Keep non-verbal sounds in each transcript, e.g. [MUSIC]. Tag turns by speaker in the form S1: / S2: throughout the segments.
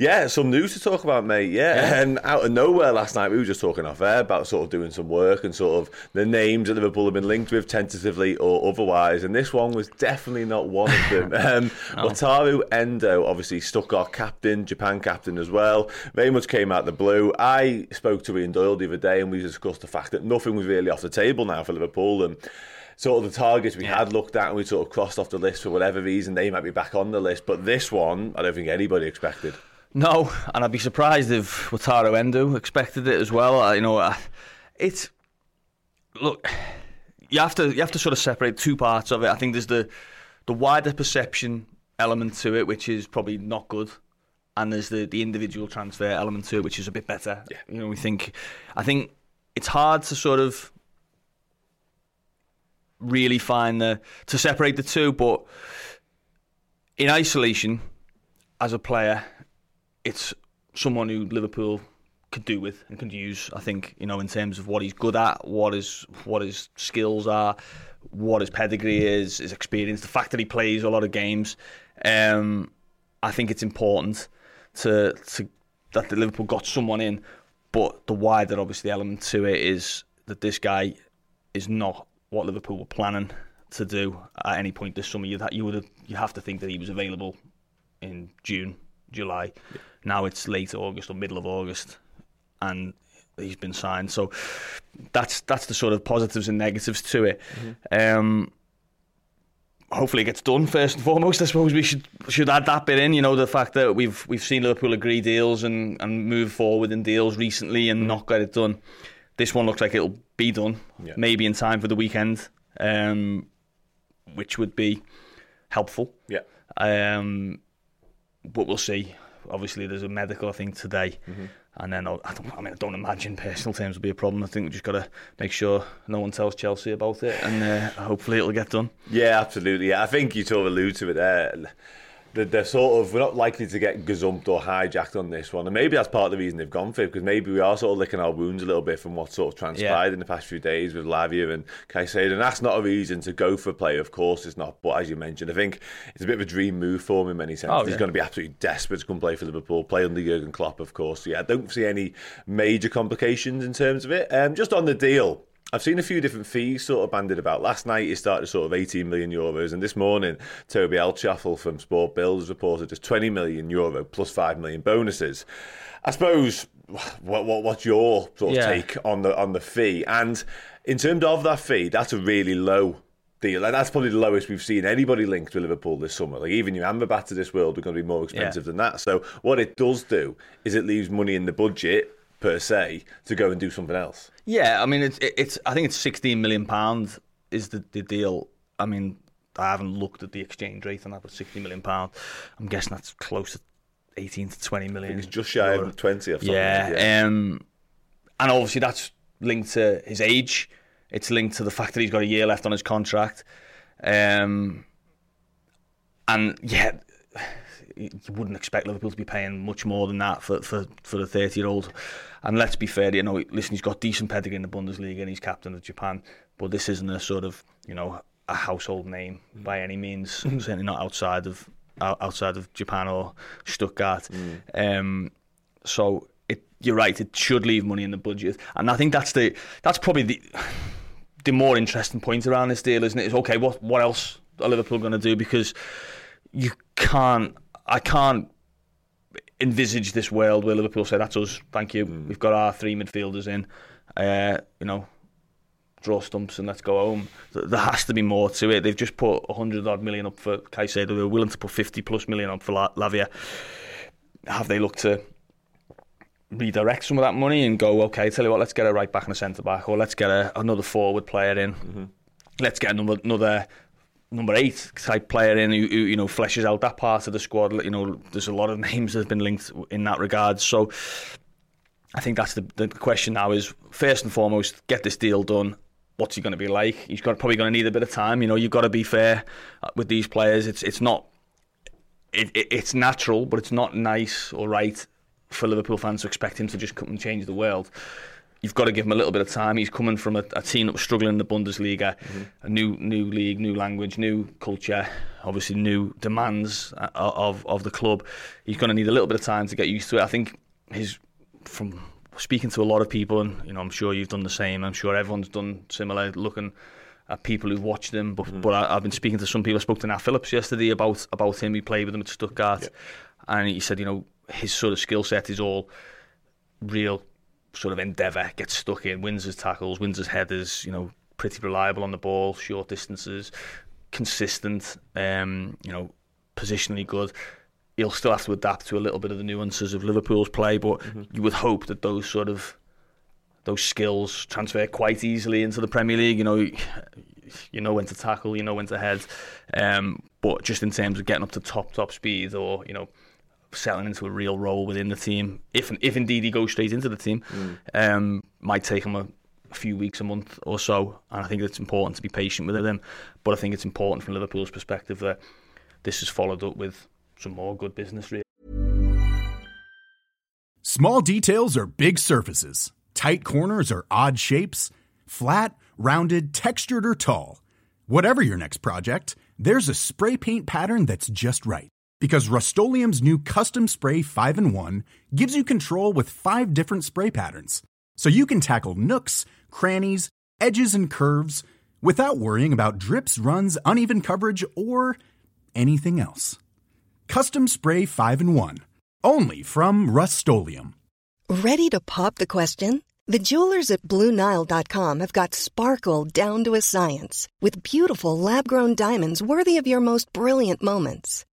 S1: Yeah, some news to talk about, mate. Yeah. and out of nowhere last night, we were just talking off air about sort of doing some work and sort of the names that Liverpool have been linked with, tentatively or otherwise. And this one was definitely not one of them. [LAUGHS] um,
S2: Oh.
S1: Wataru Endo, obviously Stuttgart captain, Japan captain as well, very much came out the blue. I spoke to Ian Doyle the other day, and we discussed the fact that nothing was really off the table now for Liverpool, and sort of the targets we had looked at and we sort of crossed off the list for whatever reason they might be back on the list. But this one, I don't think anybody expected.
S2: No, and I'd be surprised if Wataru Endo expected it as well. I, you know, I, it's look, you have to you have to sort of separate two parts of it. I think there's the the wider perception element to it, which is probably not good, and there's the the individual transfer element to it, which is a bit better. Yeah. You know, we think, I think it's hard to sort of really find the to separate the two, but in isolation, as a player, it's someone who Liverpool could do with and could use. I think you know in terms of what he's good at, what his what his skills are, what his pedigree is, his experience, the fact that he plays a lot of games. Um, I think it's important to to that Liverpool got someone in, but the wider obviously element to it is that this guy is not what Liverpool were planning to do at any point this summer. You'd ha- you would you have to think that he was available in June, July. Now it's late August or middle of August, and he's been signed. So that's that's the sort of positives and negatives to it. Um, hopefully, it gets done first and foremost. I suppose we should should add that bit in. You know, the fact that we've we've seen Liverpool agree deals and and move forward in deals recently and not get it done. This one looks like it'll be done,
S1: Yeah.
S2: maybe in time for the weekend, um, which would be helpful.
S1: Yeah.
S2: Um, but we'll see. Obviously, there's a medical, I think, today. And then I'll- I, don't, I mean, I don't imagine personal terms will be a problem. I think we've just got to make sure no one tells Chelsea about it, and uh, hopefully it'll get done.
S1: Yeah, absolutely. Yeah, I think you sort of allude to it there. They're, sort of we're not likely to get gazumped or hijacked on this one, and maybe that's part of the reason they've gone for it because maybe we are sort of licking our wounds a little bit from what sort of transpired
S2: Yeah.
S1: in the past few days with Lavia and Caicedo, and that's not a reason to go for a player. Of course, it's not. But as you mentioned, I think it's a bit of a dream move for him in many senses.
S2: Oh,
S1: He's going to be absolutely desperate to come play for Liverpool, play under Jurgen Klopp, of course. So, yeah, I don't see any major complications in terms of it. Um, just on the deal. I've seen a few different fees sort of banded about. Last night it started sort of 18 million euros, and this morning Toby Altschäffl from Sport Bild has reported just 20 million euro plus 5 million bonuses. I suppose what, what what's your sort of
S2: Yeah.
S1: take on the on the fee? And in terms of that fee, that's a really low deal. Like, that's probably the lowest we've seen anybody linked with Liverpool this summer. Like even your Amrabat of this world are going to be more expensive than that. So what it does do is it leaves money in the budget per se to go and do something else.
S2: Yeah, I mean, it's it's. I think it's 16 million pound is the, the deal. I mean, I haven't looked at the exchange rate on that, but 60 million pound. I'm guessing that's close to 18 to 20 million.
S1: It's just shy of 20 or something.
S2: Yeah, Um, and obviously that's linked to his age. It's linked to the fact that he's got a year left on his contract. Um, and yeah, you wouldn't expect Liverpool to be paying much more than that for for, for the 30 year old. And let's be fair, you know, listen, he's got decent pedigree in the Bundesliga and he's captain of Japan, but this isn't a sort of, you know, a household name by any means. [LAUGHS] Certainly not outside of outside of Japan or Stuttgart. Um, so it you're right. It should leave money in the budget, and I think that's the that's probably the the more interesting point around this deal, isn't it? Is okay, what what else are Liverpool going to do? Because you can't, I can't envisage this world where Liverpool say that's us, thank you. Mm. We've got our three midfielders in. Uh, you know, draw stumps and let's go home. There has to be more to it. They've just put 100 odd million up for Caicedo. they were willing to put 50 plus million up for Lavia. Have they looked to redirect some of that money and go, okay, tell you what, let's get a right back and a centre back, or let's get a, another forward player in. Mm-hmm. Let's get another another number eight type player in who, who, you know fleshes out that part of the squad. You know, there's a lot of [LAUGHS] names that have been linked in that regard. So I think that's the the question now is first and foremost get this deal done. What's he going to be like? He's got probably going to need a bit of time. You know, you've got to be fair uh, with these players. It's it's not it, it, it's natural, but it's not nice or right for Liverpool fans to expect him to just come and change the world. You've got to give him a little bit of time. He's coming from a, a team that was struggling in the Bundesliga, mm-hmm. a new new league, new language, new culture, obviously new demands uh, of of the club. He's going to need a little bit of time to get used to it. I think his from speaking to a lot of people, and you know, I'm sure you've done the same. I'm sure everyone's done similar, looking at people who've watched him. But, mm. but I, have been speaking to some people. I spoke to Nat Phillips yesterday about about him. He played with him at Stuttgart, yeah. and he said, you know, his sort of skill set is all real sort of endeavour, gets stuck in, wins his tackles, wins his headers, you know, pretty reliable on the ball, short distances, consistent, um, you know, positionally good. He'll still have to adapt to a little bit of the nuances of Liverpool's play, but mm-hmm. you would hope that those sort of those skills transfer quite easily into the Premier League. You know, you know when to tackle, you know when to head, um, but just in terms of getting up to top top speed or you know settling into a real role within the team, if if indeed he goes straight into the team, mm. um, might take him a, a, few weeks, a month or so. And I think it's important to be patient with him. But I think it's important from Liverpool's perspective that this is followed up with some more good business. Really.
S3: Small details are big surfaces. Tight corners are odd shapes. Flat, rounded, textured, or tall. Whatever your next project, there's a spray paint pattern that's just right because Rust-Oleum Custom Spray 5 and 1 gives you control with five different spray patterns. So you can tackle nooks, crannies, edges, and curves without worrying about drips, runs, uneven coverage, or anything else. Custom Spray 5 and 1. Only from Rust
S4: Ready to pop the question? The jewelers at Bluenile.com have got sparkle down to a science with beautiful lab grown diamonds worthy of your most brilliant moments.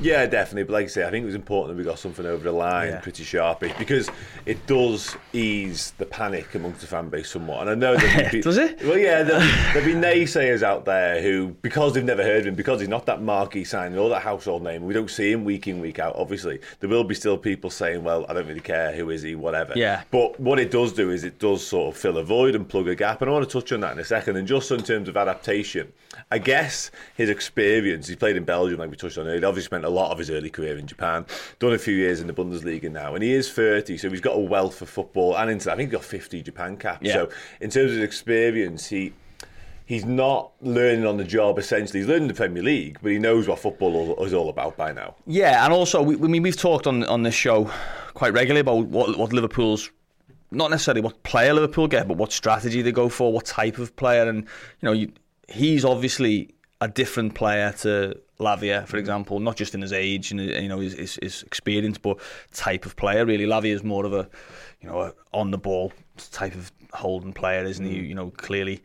S1: Yeah, definitely. But like I say, I think it was important that we got something over the line yeah. pretty sharpish because it does ease the panic amongst the fan base somewhat. And I know
S2: that be, [LAUGHS] does it?
S1: Well, yeah, there'll, there'll, be naysayers out there who, because they've never heard of him, because he's not that marquee signing or that household name, we don't see him week in week out. Obviously, there will be still people saying, "Well, I don't really care. Who is he? Whatever."
S2: Yeah.
S1: But what it does do is it does sort of fill a void and plug a gap. And I want to touch on that in a second. And just in terms of adaptation, I guess his experience. He played in Belgium, like we touched on earlier obviously spent a lot of his early career in Japan, done a few years in the Bundesliga now, and he is 30, so he's got a wealth of football and into, I think he's got 50 Japan caps. Yeah. So in terms of experience, he he's not learning on the job essentially. He's learning the Premier League, but he knows what football is all about by now.
S2: Yeah, and also we, I mean we've talked on on this show quite regularly about what what Liverpool's not necessarily what player Liverpool get, but what strategy they go for, what type of player, and you know you, he's obviously a different player to Lavia, for example, not just in his age and you know his, his, his experience, but type of player. Really, Lavia is more of a you know on the ball type of holding player, isn't he? Mm. You know, clearly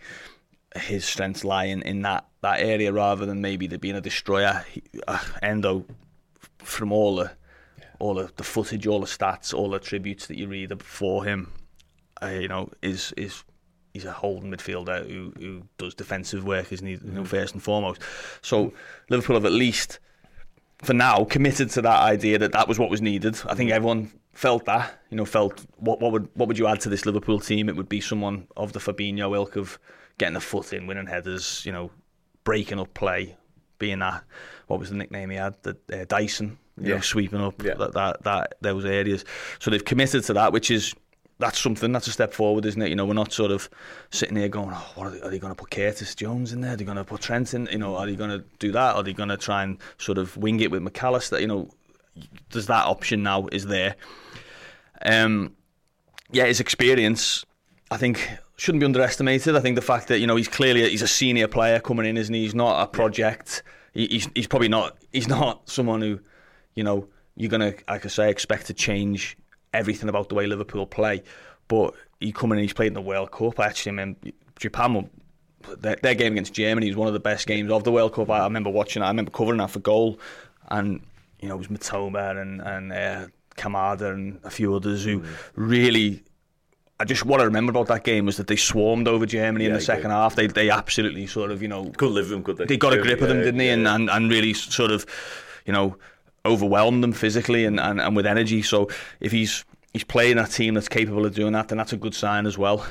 S2: his strengths lie in, in that that area rather than maybe there being a destroyer. He, uh, Endo, from all the all the, the footage, all the stats, all the tributes that you read for him, uh, you know, is is he's a holding midfielder who who does defensive work, isn't he? You know, first and foremost. So Liverpool have at least, for now, committed to that idea that that was what was needed. I think everyone felt that. You know, felt what what would what would you add to this Liverpool team? It would be someone of the Fabinho ilk of getting the foot in, winning headers. You know, breaking up play, being that what was the nickname he had, the uh, Dyson. You yeah. know, sweeping up yeah. that, that that those areas. So they've committed to that, which is that's something. That's a step forward, isn't it? You know, we're not sort of sitting here going, "Oh, what are they, are they going to put Curtis Jones in there? Are they going to put Trent in? You know, are they going to do that? Are they going to try and sort of wing it with Mac Allister? You know, there's that option now. Is there? Um, yeah, his experience, I think, shouldn't be underestimated. I think the fact that you know he's clearly he's a senior player coming in, isn't he? He's not a project. He, he's he's probably not. He's not someone who, you know, you're gonna, like I say, expect to change everything about the way Liverpool play. But he come in and he's played in the World Cup. I Actually, mean, Japan, their, their game against Germany was one of the best games of the World Cup. I, I remember watching it. I remember covering that for goal. And, you know, it was Mitoma and, and uh, Kamada and a few others who mm. really I just what I remember about that game was that they swarmed over Germany yeah, in the second half. They they absolutely sort of you know
S1: couldn't live them, could they?
S2: They got a grip yeah, of them, didn't they? And, and and really sort of you know overwhelmed them physically and, and, and with energy. So if he's he's playing a team that's capable of doing that, then that's a good sign as well.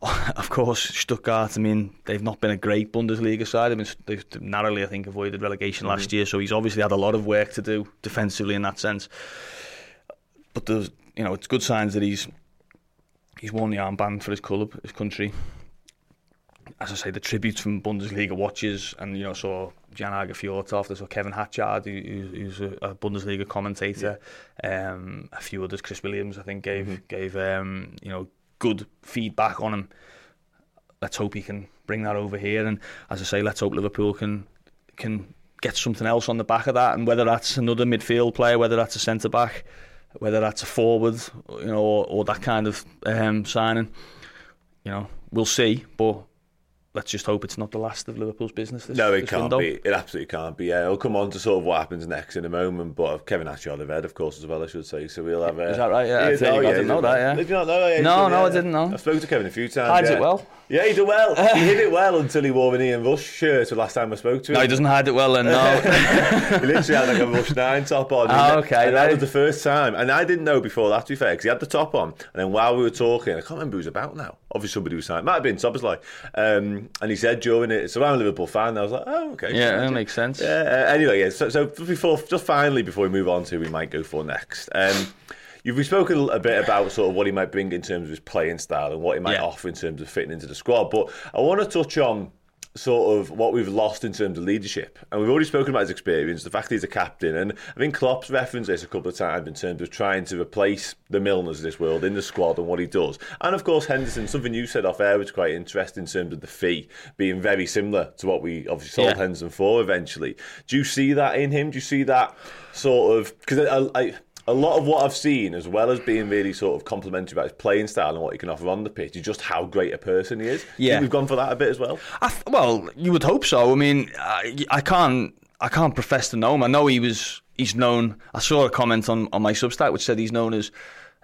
S2: [LAUGHS] of course, Stuttgart. I mean, they've not been a great Bundesliga side. I mean, they've narrowly, I think, avoided relegation mm-hmm. last year. So he's obviously had a lot of work to do defensively in that sense. But there's, you know, it's good signs that he's he's worn the armband for his club, his country. As I say, the tributes from Bundesliga watches, and you know, saw Jan Åge Fjørtoft, there's Kevin Hatchard, who, who's a, a Bundesliga commentator, yeah. um, a few others, Chris Williams, I think, gave mm-hmm. gave um, you know good feedback on him. Let's hope he can bring that over here, and as I say, let's hope Liverpool can can get something else on the back of that, and whether that's another midfield player, whether that's a centre back, whether that's a forward, you know, or, or that kind of um, signing, you know, we'll see, but let's just hope it's not the last of Liverpool's business. This,
S1: no, it can't
S2: window.
S1: be. It absolutely can't be. Yeah, it'll come on to sort of what happens next in a moment. But Kevin Hatchard have head, of course, as well. I should say. So we'll have. Uh,
S2: Is that right? Yeah, I, oh, yeah, I didn't know that. Yeah.
S1: Did you not know? Yeah,
S2: no,
S1: no,
S2: yeah. I didn't know.
S1: I've spoken to Kevin a few times.
S2: Hides
S1: yeah.
S2: it well.
S1: Yeah, he did well. [LAUGHS] he hid it well until he wore an Ian Rush shirt the last time I spoke to him.
S2: No, he doesn't hide it well then, no. [LAUGHS]
S1: he literally had like a Rush 9 top on. [LAUGHS]
S2: Oh, okay.
S1: And that was the first time. And I didn't know before that, to be fair, because he had the top on. And then while we were talking, I can't remember who was about now. Obviously somebody was signed. Might have been Szoboszlai. Um, and he said during it, so I'm a Liverpool fan. I was like, oh, okay.
S2: Yeah, that makes sense.
S1: Yeah, uh, anyway, yeah. So, so before, just finally, before we move on to who we might go for next. Um, You've spoken a bit about sort of what he might bring in terms of his playing style and what he might yeah. offer in terms of fitting into the squad, but I want to touch on sort of what we've lost in terms of leadership. And we've already spoken about his experience, the fact that he's a captain. And I think Klopp's referenced this a couple of times in terms of trying to replace the Milners of this world in the squad and what he does. And of course, Henderson, something you said off air was quite interesting in terms of the fee being very similar to what we obviously sold yeah. Henderson for eventually. Do you see that in him? Do you see that sort of. Because I, I a lot of what I've seen, as well as being really sort of complimentary about his playing style and what he can offer on the pitch, is just how great a person he is. Yeah, we've gone for that a bit as well.
S2: Th- well, you would hope so. I mean, I, I can't, I can't profess to know him. I know he was, he's known. I saw a comment on, on my Substack which said he's known as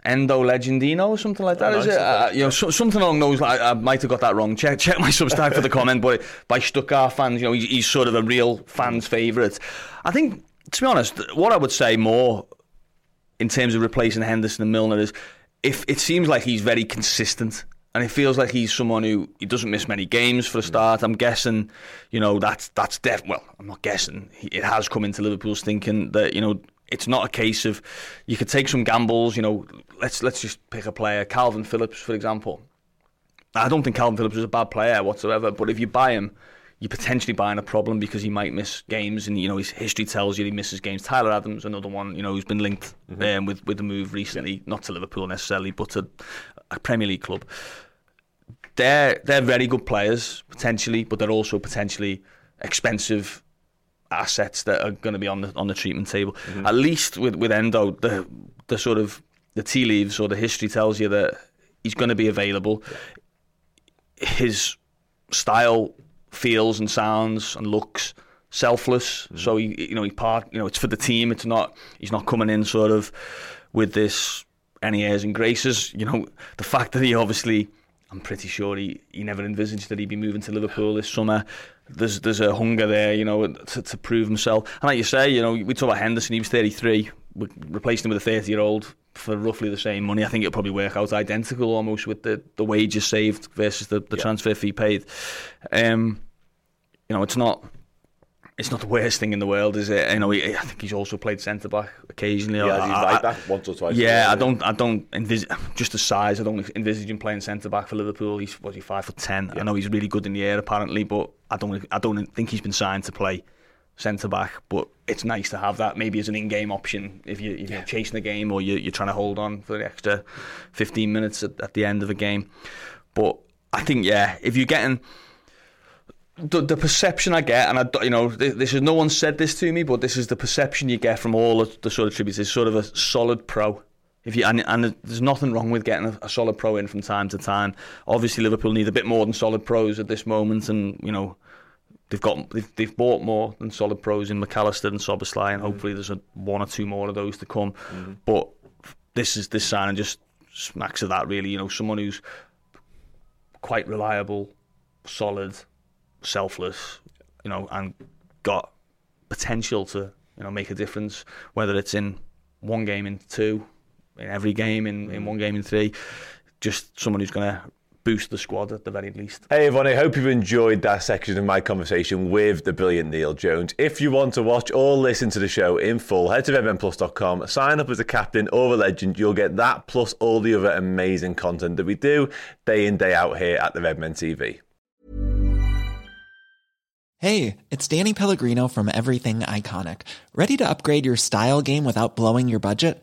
S2: Endo Legendino or something like that. Oh, is nice, it? Uh, you know, so, something along those. lines. I might have got that wrong. Check check my Substack for the comment, but by Stuttgart fans, you know, he's, he's sort of a real fans' favourite. I think, to be honest, what I would say more in terms of replacing Henderson and Milner is if it seems like he's very consistent and it feels like he's someone who he doesn't miss many games for a start. I'm guessing, you know, that's that's def. Well, I'm not guessing. It has come into Liverpool's thinking that you know it's not a case of you could take some gambles. You know, let's let's just pick a player, Calvin Phillips, for example. I don't think Calvin Phillips is a bad player whatsoever, but if you buy him you're potentially buying a problem because he might miss games, and you know his history tells you he misses games. Tyler Adams, another one, you know, who's been linked mm-hmm. um, with with the move recently, not to Liverpool necessarily, but to a Premier League club. They're they're very good players potentially, but they're also potentially expensive assets that are going to be on the on the treatment table. Mm-hmm. At least with with Endo, the the sort of the tea leaves or the history tells you that he's going to be available. His style feels and sounds and looks selfless. Mm-hmm. So he, you know, he part. You know, it's for the team. It's not. He's not coming in sort of with this any airs and graces. You know, the fact that he obviously, I'm pretty sure he, he never envisaged that he'd be moving to Liverpool this summer. There's there's a hunger there, you know, to, to prove himself. And like you say, you know, we talk about Henderson. He was 33. We replaced him with a 30 year old for roughly the same money. I think it'll probably work out identical almost with the, the wages saved versus the, the yeah. transfer fee paid. Um, you know, it's not it's not the worst thing in the world, is it? You know, he, I think he's also played centre back occasionally.
S1: Yeah, I, he's right back once or twice.
S2: Yeah, I don't, I don't envisage just the size. I don't envisage him playing centre back for Liverpool. He's what he five foot ten. Yeah. I know he's really good in the air apparently, but I don't, I don't think he's been signed to play centre back. But it's nice to have that maybe as an in-game option if you if you're chasing the game or you're, you're trying to hold on for the extra fifteen minutes at, at the end of a game. But I think yeah, if you're getting the, the perception I get, and I, you know, this is no one said this to me, but this is the perception you get from all of the sort of tributes. Is sort of a solid pro. If you and, and there's nothing wrong with getting a, a, solid pro in from time to time. Obviously, Liverpool need a bit more than solid pros at this moment, and you know, they've got they've, they've bought more than solid pros in Mac Allister and Szoboszlai, and hopefully there's a, one or two more of those to come. Mm-hmm. But this is this signing just smacks of that really. You know, someone who's quite reliable, solid selfless, you know, and got potential to you know make a difference, whether it's in one game in two, in every game in, in one game in three. Just someone who's going to boost the squad at the very least.
S1: Hey everyone, I hope you've enjoyed that section of my conversation with the brilliant Neil Jones. If you want to watch or listen to the show in full, head to redmenplus.com, sign up as a captain or a legend. You'll get that plus all the other amazing content that we do day in, day out here at the Redmen TV.
S5: Hey, it's Danny Pellegrino from Everything Iconic. Ready to upgrade your style game without blowing your budget?